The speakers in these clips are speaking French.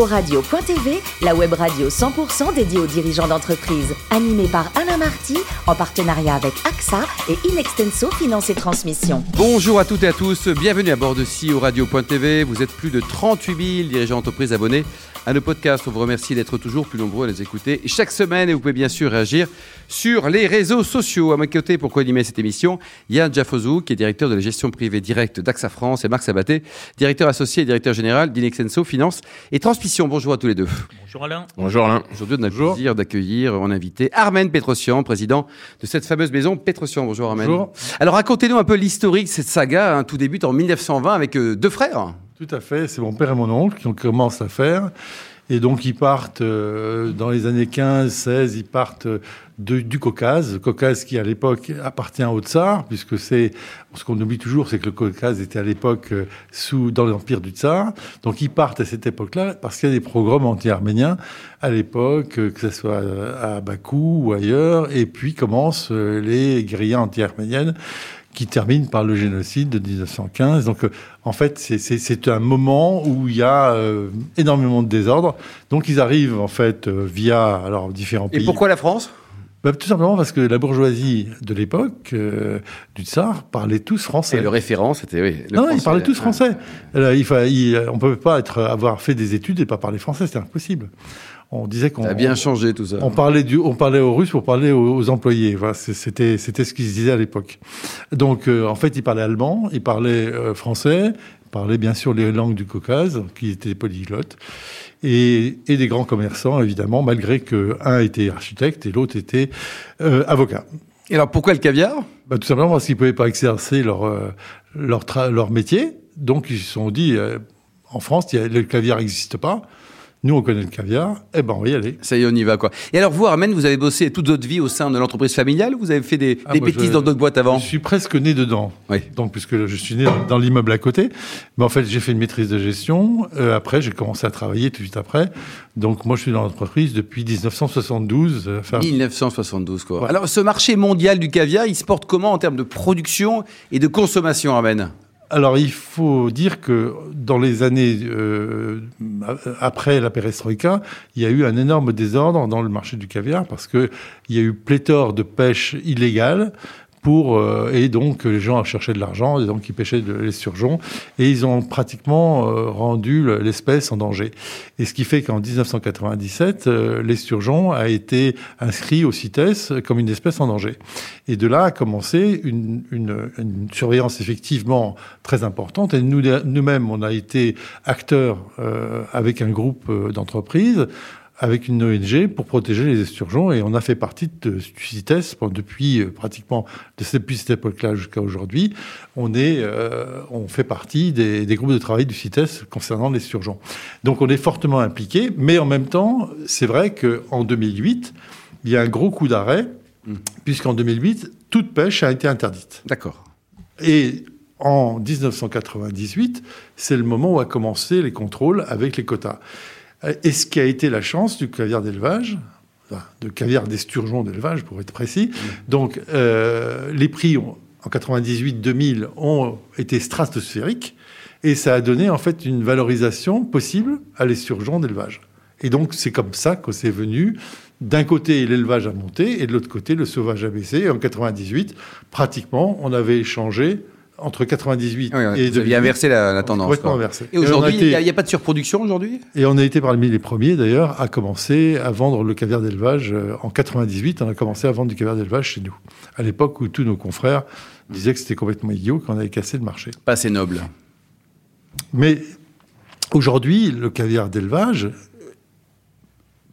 Radio.tv, la web radio 100% dédiée aux dirigeants d'entreprise. Animée par Alain Marty, en partenariat avec AXA et Inextenso Finance et Transmission. Bonjour à toutes et à tous, bienvenue à bord de CEO Radio.tv. Vous êtes plus de 38 000 dirigeants d'entreprise abonnés à nos podcasts. On vous remercie d'être toujours plus nombreux à les écouter chaque semaine et vous pouvez bien sûr réagir sur les réseaux sociaux. À ma côté, pour co-animer cette émission, Yann Jaffozou, qui est directeur de la gestion privée directe d'AXA France, et Marc Sabaté, directeur associé et directeur général d'Inexenso Finance et Transmission. Bonjour à tous les deux. Bonjour Alain. Bonjour Alain. Aujourd'hui, on a le plaisir d'accueillir en invité Armen Petrosian, président de cette fameuse maison Petrosian. Bonjour Armen. Bonjour. Alors racontez-nous un peu l'historique de cette saga. Hein, tout débute en 1920 avec euh, deux frères. Tout à fait, c'est mon père et mon oncle qui ont commencé à faire. Et donc ils partent euh, dans les années 15, 16, ils partent de, du Caucase, le Caucase qui à l'époque appartient au Tsar, puisque c'est ce qu'on oublie toujours, c'est que le Caucase était à l'époque euh, sous dans l'empire du Tsar. Donc ils partent à cette époque-là parce qu'il y a des programmes anti-arméniens à l'époque, euh, que ce soit à Bakou ou ailleurs, et puis commencent les guérillas anti-arméniennes qui termine par le génocide de 1915. Donc, euh, en fait, c'est un moment où il y a euh, énormément de désordre. Donc, ils arrivent, en fait, euh, via alors, différents pays. Et pourquoi la France? Bah, tout simplement parce que la bourgeoisie de l'époque du tsar parlait tous français. Et le référent, c'était oui. non, ils parlaient tous français. il, il, on ne peut pas être, avoir fait des études et pas parler français, c'est impossible on disait qu'on a bien changé tout ça. On parlait du, on parlait aux Russes pour parler aux, employés. Voilà, c'était c'était ce qu'ils se disaient à l'époque. Donc euh, en fait, ils parlaient allemand, ils parlaient euh, français, ils parlaient bien sûr les langues du Caucase, qui étaient polyglottes, et, et des grands commerçants évidemment, malgré que un était architecte et l'autre était euh, avocat. Et alors pourquoi le caviar? Bah, Tout simplement parce qu'ils pouvaient pas exercer leur leur leur métier. Donc ils se sont dit en France, le caviar n'existe pas. Nous, on connaît le caviar, eh ben, on va y aller. Ça y est, on y va, quoi. Et alors, vous, Armen, vous avez bossé toute votre vie au sein de l'entreprise familiale ou vous avez fait des, ah, des bêtises dans d'autres boîtes avant Je suis presque né dedans. Oui. Donc, puisque je suis né dans l'immeuble à côté. Mais en fait, j'ai fait une maîtrise de gestion. Euh, après, j'ai commencé à travailler tout de suite après. Donc, moi, je suis dans l'entreprise depuis 1972. Euh, enfin... 1972, quoi. Alors, ce marché mondial du caviar, il se porte comment en termes de production et de consommation, Armen? Alors, il faut dire que dans les années euh, après la perestroïka, il y a eu un énorme désordre dans le marché du caviar parce qu'il y a eu pléthore de pêche illégale pour euh, et donc les gens cherchaient de l'argent, et donc ils pêchaient de l'esturgeon et ils ont pratiquement euh, rendu l'espèce en danger. Et ce qui fait qu'en 1997, euh, l'esturgeon a été inscrit au CITES comme une espèce en danger. Et de là a commencé une, une, une surveillance effectivement très importante. Et nous nous-mêmes, on a été acteurs avec un groupe d'entreprises avec une ONG pour protéger les esturgeons et on a fait partie de CITES depuis euh, pratiquement depuis cette époque-là jusqu'à aujourd'hui. On est, euh, on fait partie des, des, groupes de travail du CITES concernant les esturgeons. Donc on est fortement impliqué, mais en même temps, c'est vrai qu'en 2008, il y a un gros coup d'arrêt, mmh. puisqu'en 2008, toute pêche a été interdite. D'accord. Et en 1998, c'est le moment où a commencé les contrôles avec les quotas. Et ce qui a été la chance du caviar d'élevage, de caviar d'esturgeon d'élevage pour être précis. Donc euh, les prix ont, en 98-2000 ont été stratosphériques et ça a donné en fait une valorisation possible à l'esturgeon d'élevage. Et donc c'est comme ça que c'est venu. D'un côté, l'élevage a monté et de l'autre côté, le sauvage a baissé. Et en 98, pratiquement, on avait échangé entre 98 et vous aviez inversé la, la tendance. Complètement inversé. Et aujourd'hui, il n'y a, pas de surproduction aujourd'hui? Et on a été parmi les premiers d'ailleurs à commencer à vendre le caviar d'élevage. Euh, en 98, on a commencé à vendre du caviar d'élevage chez nous. À l'époque où tous nos confrères disaient que c'était complètement idiot, qu'on avait cassé le marché. Pas assez noble. Mais aujourd'hui, le caviar d'élevage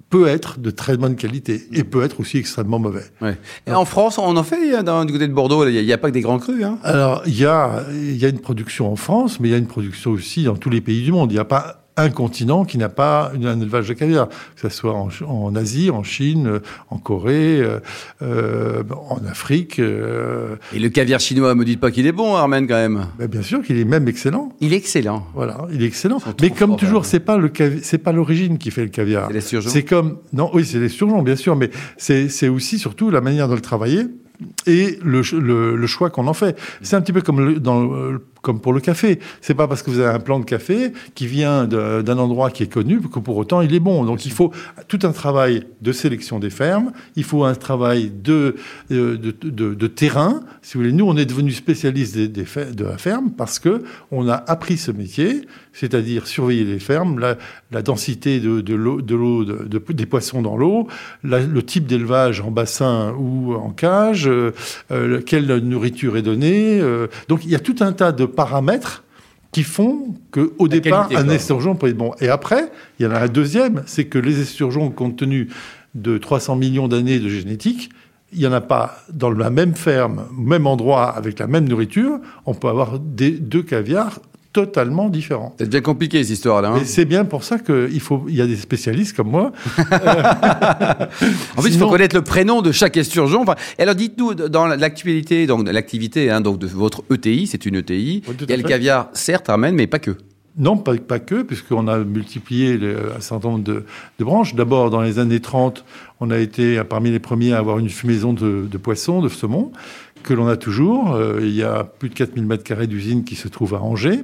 peut être de très bonne qualité et peut être aussi extrêmement mauvais. Ouais. Et en France, on en fait hein, dans, du côté de Bordeaux, il n'y a, pas que des grands crus. Hein? Alors, il y a, y a une production en France, mais il y a une production aussi dans tous les pays du monde. Il n'y a pas un continent qui n'a pas un élevage de caviar, que ce soit en, Asie, en Chine, en Corée, euh, euh en Afrique. Euh... Et le caviar chinois, me dites pas qu'il est bon, Armen, quand même. Ben bien sûr qu'il est même excellent. Il est excellent. Voilà, il est excellent. Mais comme toujours, c'est pas le c'est pas l'origine qui fait le caviar. C'est C'est comme non, oui, c'est les surgeons, bien sûr, mais c'est aussi surtout la manière de le travailler et le, le, le choix qu'on en fait. C'est un petit peu comme le, dans, comme pour le café. C'est pas parce que vous avez un plan de café qui vient d'un endroit qui est connu que pour autant il est bon. Donc il faut tout un travail de sélection des fermes, il faut un travail de, de, de, terrain. Si vous voulez, nous on est devenus spécialistes des, des, de la ferme parce que on a appris ce métier, c'est-à-dire surveiller les fermes, la, la densité de, l'eau, de l'eau des poissons dans l'eau, le type d'élevage en bassin ou en cage, euh, euh, quelle nourriture est donnée. Euh, donc il y a tout un tas de paramètres qui font qu'au départ, un esturgeon peut être bon. Et après, il y en a un deuxième, c'est que les esturgeons, compte tenu de 300 millions d'années de génétique, il n'y en a pas dans la même ferme, même endroit, avec la même nourriture. On peut avoir des, deux caviars totalement différents. C'est bien compliqué cette histoire-là. Hein c'est bien pour ça qu'il faut, il y a des spécialistes comme moi. en fait, il faut connaître le prénom de chaque esturgeon. Enfin, alors, dites-nous dans l'actualité, donc l'activité, hein, donc de votre ETI, c'est une ETI. Oui, il y a le caviar, certes, Armen, mais pas que. Non, pas, pas que, puisqu'on a multiplié un certain nombre de, de branches. D'abord, dans les années 30, on a été parmi les premiers à avoir une fumaison de, de poissons, de saumon que l'on a toujours. Euh, il y a plus de 4000 mètres carrés d'usine qui se trouvent à Angers.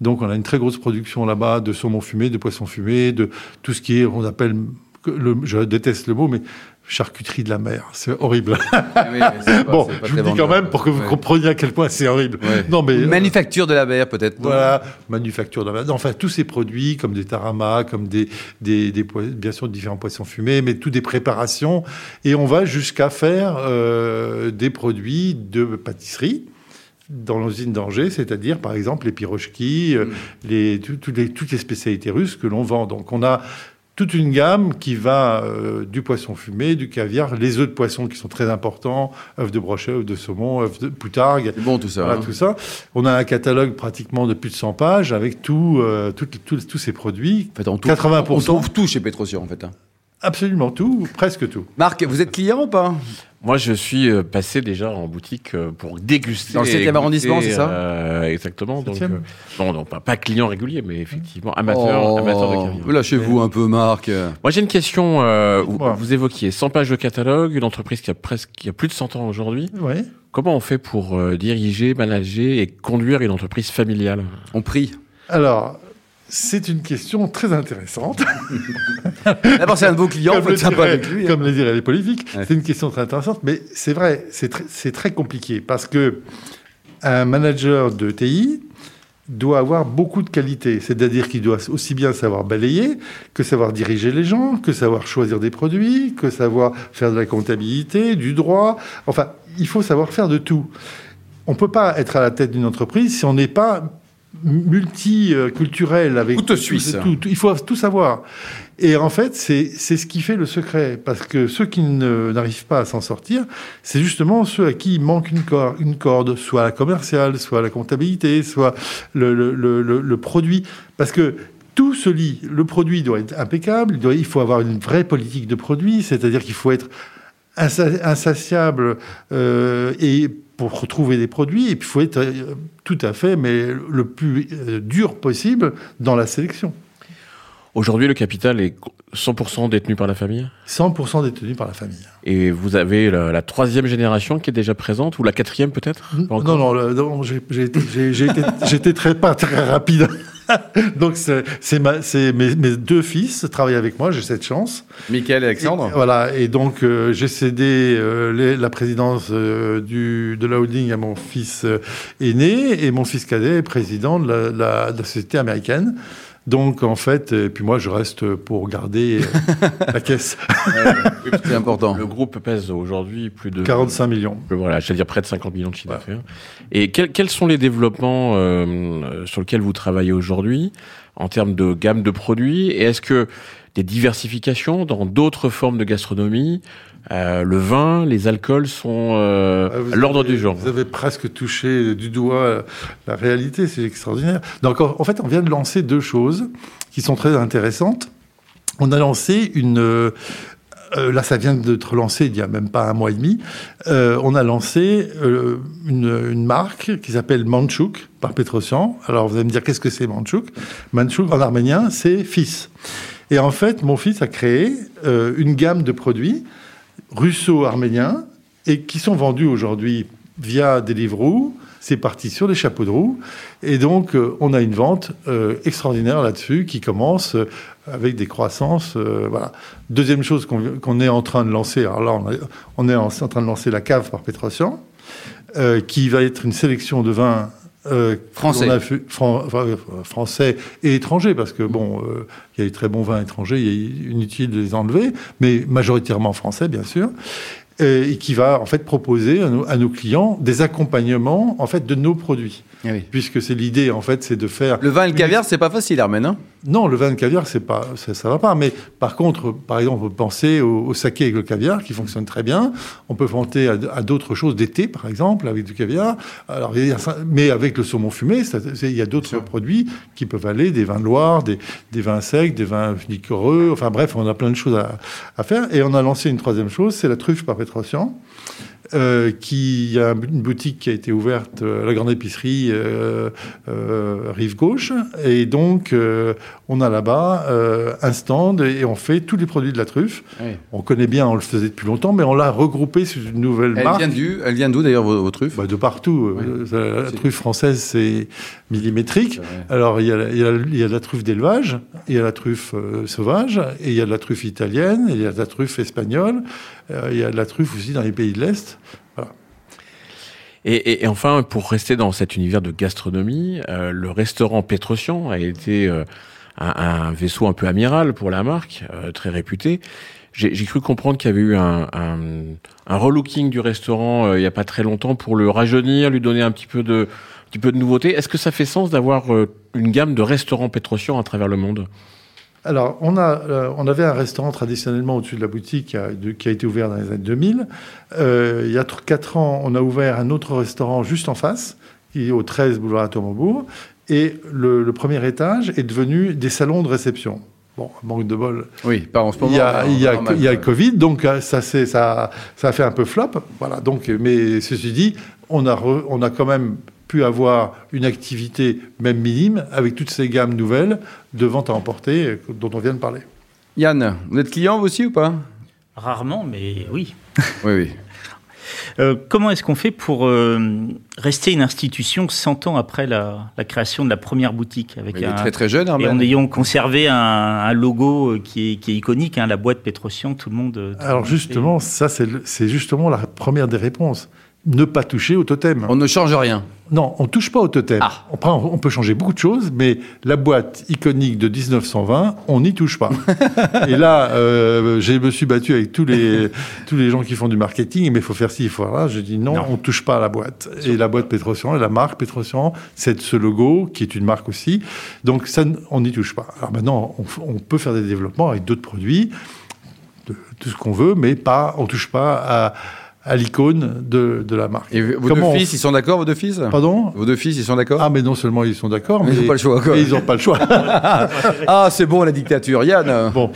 Donc on a une très grosse production là-bas de saumon fumé, de poissons fumés, de tout ce qui est, on appelle, le, je déteste le mot, mais charcuterie de la mer. C'est horrible. Bon, je vous le dis quand même pour que vous compreniez à quel point c'est horrible. Non, mais euh, manufacture de la mer peut-être. Voilà, manufacture de la mer. enfin, tous ces produits comme des taramas, comme des, des, des bien sûr différents poissons fumés, mais tous des préparations. Et on va jusqu'à faire euh, des produits de pâtisserie dans l'usine d'Angers, c'est-à-dire par exemple les pirochki, euh, mm. les, toutes les spécialités russes que l'on vend. Donc on a toute une gamme qui va euh, du poisson fumé, du caviar, les œufs de poisson qui sont très importants, œufs de brochet, œufs de saumon, œufs de poutargue. C'est bon tout ça. Voilà, hein. tout ça. On a un catalogue pratiquement de plus de 100 pages avec tout, euh, tous ces produits. En fait, on 80%. On trouve tout chez Petrosian en fait. Hein. Absolument tout, presque tout. Marc, vous êtes client ou pas? Moi, je suis euh, passé déjà en boutique euh, pour déguster. Dans le 7e arrondissement, c'est ça? euh, Exactement. Donc, euh, non, non, pas, pas, client régulier, mais effectivement amateur, oh, amateur de caviar. Lâchez-vous un peu, Marc. Moi, j'ai une question. Vous, vous, évoquiez 100 pages de catalogue, une entreprise qui a presque, qui a plus de 100 ans aujourd'hui. Oui. Comment on fait pour diriger, manager et conduire une entreprise familiale? On prie. Alors, c'est une question très intéressante. D'abord, c'est un de vos clients, comme, le dirait, avec lui, hein. comme le diraient les politiques. C'est une question très intéressante, mais c'est vrai, c'est très, très, compliqué parce que un manager de TI doit avoir beaucoup de qualités. C'est-à-dire qu'il doit aussi bien savoir balayer que savoir diriger les gens, que savoir choisir des produits, que savoir faire de la comptabilité, du droit. Enfin, il faut savoir faire de tout. On ne peut pas être à la tête d'une entreprise si on n'est pas multiculturel avec tout, suisse. Tout, il faut tout savoir. Et en fait, c'est ce qui fait le secret. Parce que ceux qui n'arrivent pas à s'en sortir, c'est justement ceux à qui il manque une corde, une corde, soit la commerciale, soit la comptabilité, soit le, le, le, le produit. Parce que tout se lie. Le produit doit être impeccable, il, doit, il faut avoir une vraie politique de produit, c'est-à-dire qu'il faut être insatiable euh, et pour retrouver des produits. Et puis, il faut être euh, tout à fait, mais le plus euh, dur possible dans la sélection. Aujourd'hui, le capital est 100% détenu par la famille? 100% détenu par la famille. Et vous avez la, troisième génération qui est déjà présente, ou la quatrième peut-être? Non, non, non j'ai été, très, pas très rapide. Donc, c'est mes, mes, deux fils travaillent avec moi, j'ai cette chance. Michael et Alexandre. voilà, et donc euh, j'ai cédé euh, la présidence euh, du, de la holding à mon fils aîné, et mon fils cadet est président de la, la, de la société américaine. Donc, en fait, et puis moi, je reste pour garder la caisse. c'est important. Le groupe pèse aujourd'hui plus de... 45 millions. Voilà, je veux dire près de 50 millions de chiffre d'affaires. Et quels, quels, sont les développements euh, sur lesquels vous travaillez aujourd'hui? En termes de gamme de produits Et est-ce que des diversifications dans d'autres formes de gastronomie euh, le vin, les alcools sont euh, ah, à l'ordre du jour. Vous avez presque touché du doigt la réalité, c'est extraordinaire. Donc en fait, on vient de lancer deux choses qui sont très intéressantes. On a lancé une... Euh, là, ça vient d'être lancé il y a même pas un mois et demi. Euh, on a lancé euh, une, marque qui s'appelle Manchouk par Petrosian. Alors vous allez me dire qu'est-ce que c'est Manchouk Manchouk en arménien, c'est fils. Et en fait, mon fils a créé une gamme de produits russo-arméniens et qui sont vendus aujourd'hui via Deliveroo. c'est parti sur les chapeaux de roue. Et donc, on a une vente extraordinaire là-dessus qui commence avec des croissances. voilà. Deuxième chose qu'on est en train de lancer, alors là, on, est en, train de lancer la cave par Petrosian, qui va être une sélection de vins français. français et étrangers, parce que bon, il y a des très bons vins étrangers, il est inutile de les enlever, mais majoritairement français, bien sûr. Euh, et qui va en fait proposer à nos, clients des accompagnements en fait de nos produits. Ah Puisque c'est l'idée en fait, c'est de faire. Le vin et le caviar, c'est pas facile, Armen. Hein non, le vin le caviar, c'est pas, ça, ça, va pas. Mais par contre, par exemple, on peut penser au, saké avec le caviar qui fonctionne très bien. On peut penser à, d'autres choses d'été, par exemple, avec du caviar. Alors, mais avec le saumon fumé, il y a d'autres produits qui peuvent aller, des vins de Loire, des, des vins secs, des vins liquoreux. Enfin bref, on a plein de choses à, à faire. Et on a lancé une troisième chose, c'est la truffe par Petrosian. Euh, qui y a une boutique qui a été ouverte à euh, la grande épicerie euh, rive gauche et donc on a là-bas un stand et on fait tous les produits de la truffe. On connaît bien, on le faisait depuis longtemps, mais on l'a regroupé sous une nouvelle marque. elle vient d'où d'ailleurs vos, truffes? Bah, De partout. La, truffe française c'est millimétrique. Alors il y, a, il, y a, la truffe d'élevage, il y a la truffe sauvage et il y a de la truffe italienne, et il y a de la truffe espagnole, il y a de la truffe aussi dans les pays de l'Est. Et, enfin, pour rester dans cet univers de gastronomie, euh, le restaurant Petrosian a été euh, un, vaisseau un peu amiral pour la marque, euh, très réputé. J'ai cru comprendre qu'il y avait eu un, relooking du restaurant il n'y a pas très longtemps pour le rajeunir, lui donner un petit peu de, un nouveauté. Est-ce que ça fait sens d'avoir une gamme de restaurants Petrosian à travers le monde? Alors, on, a, euh, on avait un restaurant traditionnellement au-dessus de la boutique qui a, qui a, été ouvert dans les années 2000. Euh, il y a 4 ans, on a ouvert un autre restaurant juste en face, qui est au 13 boulevard Tourmaubourg. Et le, premier étage est devenu des salons de réception. Bon, manque de bol. Oui, pas en ce moment. Il y a, il y a, il y a le Covid, donc euh, ça, ça, ça a fait un peu flop. Voilà, donc, mais ceci dit, on a, on a quand même pu avoir une activité, même minime, avec toutes ces gammes nouvelles de vente à emporter dont on vient de parler. Yann, vous êtes client vous aussi ou pas? Rarement, mais oui. oui, oui. Euh, comment est-ce qu'on fait pour euh, rester une institution 100 ans après la, création de la première boutique avec un, très très jeune, et en ayant conservé un, logo euh, qui est, qui est iconique, hein, la boîte Pétrosian, tout le monde. Alors justement, ça c'est justement la première des réponses ne pas toucher au totem. On ne change rien. Non, on touche pas au totem. Ah. On, on, peut changer beaucoup de choses, mais la boîte iconique de 1920, on n'y touche pas. et là, euh, je me suis battu avec tous les, tous les gens qui font du marketing, mais il faut faire ci, il faut faire là. Je dis non, on on touche pas à la boîte. Et la boîte Petrosian, la marque Petrosian, c'est ce logo, qui est une marque aussi. Donc ça, on n'y touche pas. Alors maintenant, on, on peut faire des développements avec d'autres produits, de, tout ce qu'on veut, mais pas, on touche pas à à l'icône de, de, la marque. Et vos deux fils, ils sont d'accord, vos deux fils? Pardon? Vos deux fils, ils sont d'accord? Ah, mais non seulement ils sont d'accord, mais, ils n'ont pas le choix. Quoi. ils n'ont pas le choix. ah, c'est bon la dictature, Yann. Bon.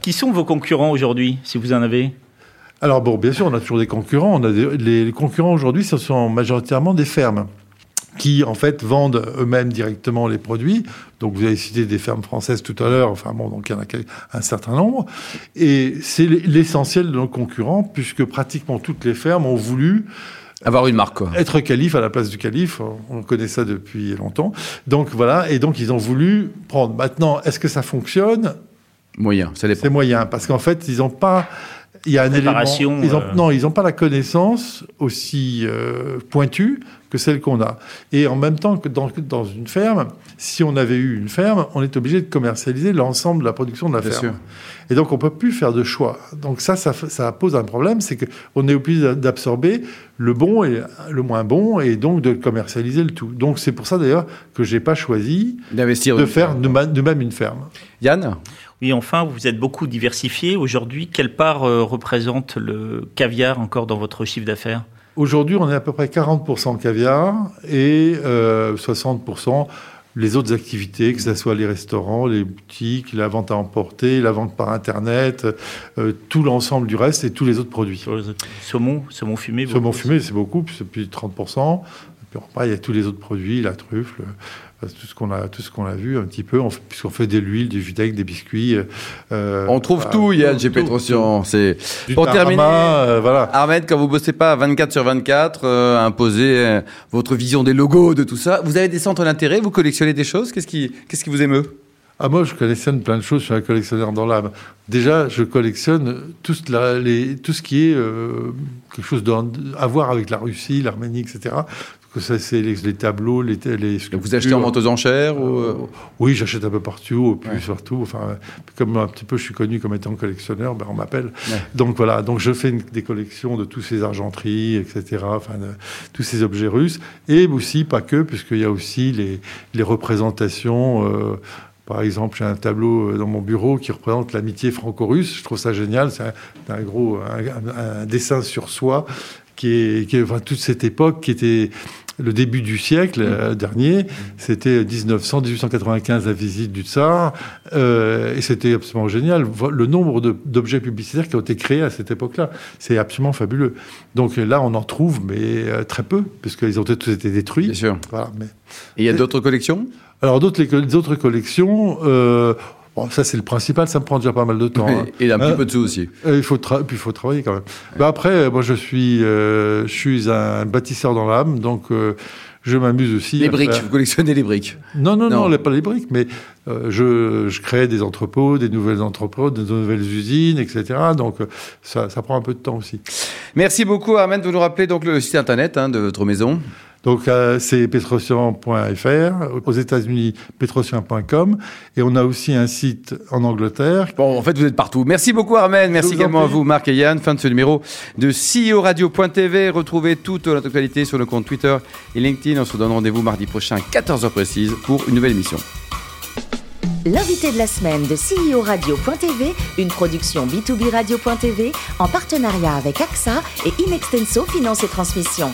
Qui sont vos concurrents aujourd'hui, si vous en avez? Alors bon, bien sûr, on a toujours des concurrents. On a les concurrents aujourd'hui, ce sont majoritairement des fermes qui en fait vendent eux-mêmes directement les produits. Donc vous avez cité des fermes françaises tout à l'heure, enfin bon, donc il y en a un certain nombre. Et c'est l'essentiel de nos concurrents, puisque pratiquement toutes les fermes ont voulu avoir une marque, Être calife à la place du calife, on connaît ça depuis longtemps. Donc voilà, et donc ils ont voulu prendre. Maintenant, est-ce que ça fonctionne? Moyen, C'est moyen, parce qu'en fait, ils n'ont pas il y a un élément. Ils ont, euh. Non, ils n'ont pas la connaissance aussi euh, pointue que celle qu'on a. Et en même temps que dans, dans, une ferme, si on avait eu une ferme, on est obligé de commercialiser l'ensemble de la production de la ferme. Sûr. Et donc on peut plus faire de choix. Donc ça, ça, ça pose un problème, c'est qu'on est obligé d'absorber le bon et le moins bon, et donc de commercialiser le tout. Donc c'est pour ça d'ailleurs que j'ai pas choisi d'investir de faire de, même une ferme. Yann? Oui, enfin, vous êtes beaucoup diversifié. Aujourd'hui, quelle part euh, représente le caviar encore dans votre chiffre d'affaires? Aujourd'hui, on est à peu près 40% caviar et 60% euh, les autres activités, que ce soit les restaurants, les boutiques, la vente à emporter, la vente par Internet, euh, tout l'ensemble du reste et tous les autres produits. Saumon, saumon fumé Saumon fumé, c'est beaucoup, c'est plus de 30%. Puis après, il y a tous les autres produits, la truffe, tout ce qu'on a, tout ce qu'on a vu un petit peu, puisqu'on fait de l'huile, du jus des biscuits. Euh, on trouve tout, Yann, chez Petrosian. C'est pour terminer. voilà. Ahmed, quand vous bossez pas 24 sur 24, imposer votre vision des logos, de tout ça, vous avez des centres d'intérêt, vous collectionnez des choses? Qu'est-ce qui, qu'est-ce qui vous émeut? Ah, moi, je collectionne plein de choses. Je suis un collectionneur dans l'âme. Déjà, je collectionne tout ce, les, tout ce qui est euh, quelque chose à voir avec la Russie, l'Arménie, etc. Que ça, c'est les, tableaux, les, les Vous achetez en vente aux enchères ou... Euh, oui, j'achète un peu partout, puis surtout. Enfin, comme un petit peu, je suis connu comme étant collectionneur, ben, on m'appelle. Donc voilà, donc je fais des collections de tous ces argenteries, etc. Enfin, de, tous ces objets russes, et aussi pas que, puisqu'il y a aussi les, les représentations. Euh, par exemple, j'ai un tableau euh, dans mon bureau qui représente l'amitié franco-russe. Je trouve ça génial. C'est un, gros un, dessin sur soi qui est, qui enfin, toute cette époque qui était le début du siècle euh, dernier. C'était 1900, 1895, la visite du tsar. Euh, et c'était absolument génial. Le nombre d'objets publicitaires qui ont été créés à cette époque-là, c'est absolument fabuleux. Donc là, on en trouve, mais très peu, puisqu'ils ont tous été détruits. Bien sûr. Voilà, mais... Et il y a d'autres collections? Alors d'autres les, autres collections, euh, bon, ça c'est le principal, ça me prend déjà pas mal de temps. Hein. Et un petit hein peu de sous aussi. il faut puis il faut travailler quand même. Après, moi je suis, euh, je suis un bâtisseur dans l'âme, donc euh, je m'amuse aussi. Les briques, vous collectionnez les briques Non, non, non, pas les briques, mais je, je, crée des entrepôts, des nouvelles entrepôts, des nouvelles usines, etc. Donc ça, ça, prend un peu de temps aussi. Merci beaucoup, Armand, de nous rappeler donc le site internet hein, de votre maison? Donc euh, c'est petrosian.fr, aux États-Unis petrosian.com et on a aussi un site en Angleterre. Bon, en fait vous êtes partout. Merci beaucoup Armen, merci également à vous Marc et Yann. Fin de ce numéro de CEO Radio.tv. Retrouvez toute l'actualité sur le compte Twitter et LinkedIn. On se donne rendez-vous mardi prochain à 14h précise pour une nouvelle émission. L'invité de la semaine de CEO Radio.tv, une production B2B Radio.tv en partenariat avec AXA et Inextenso Finance et Transmission.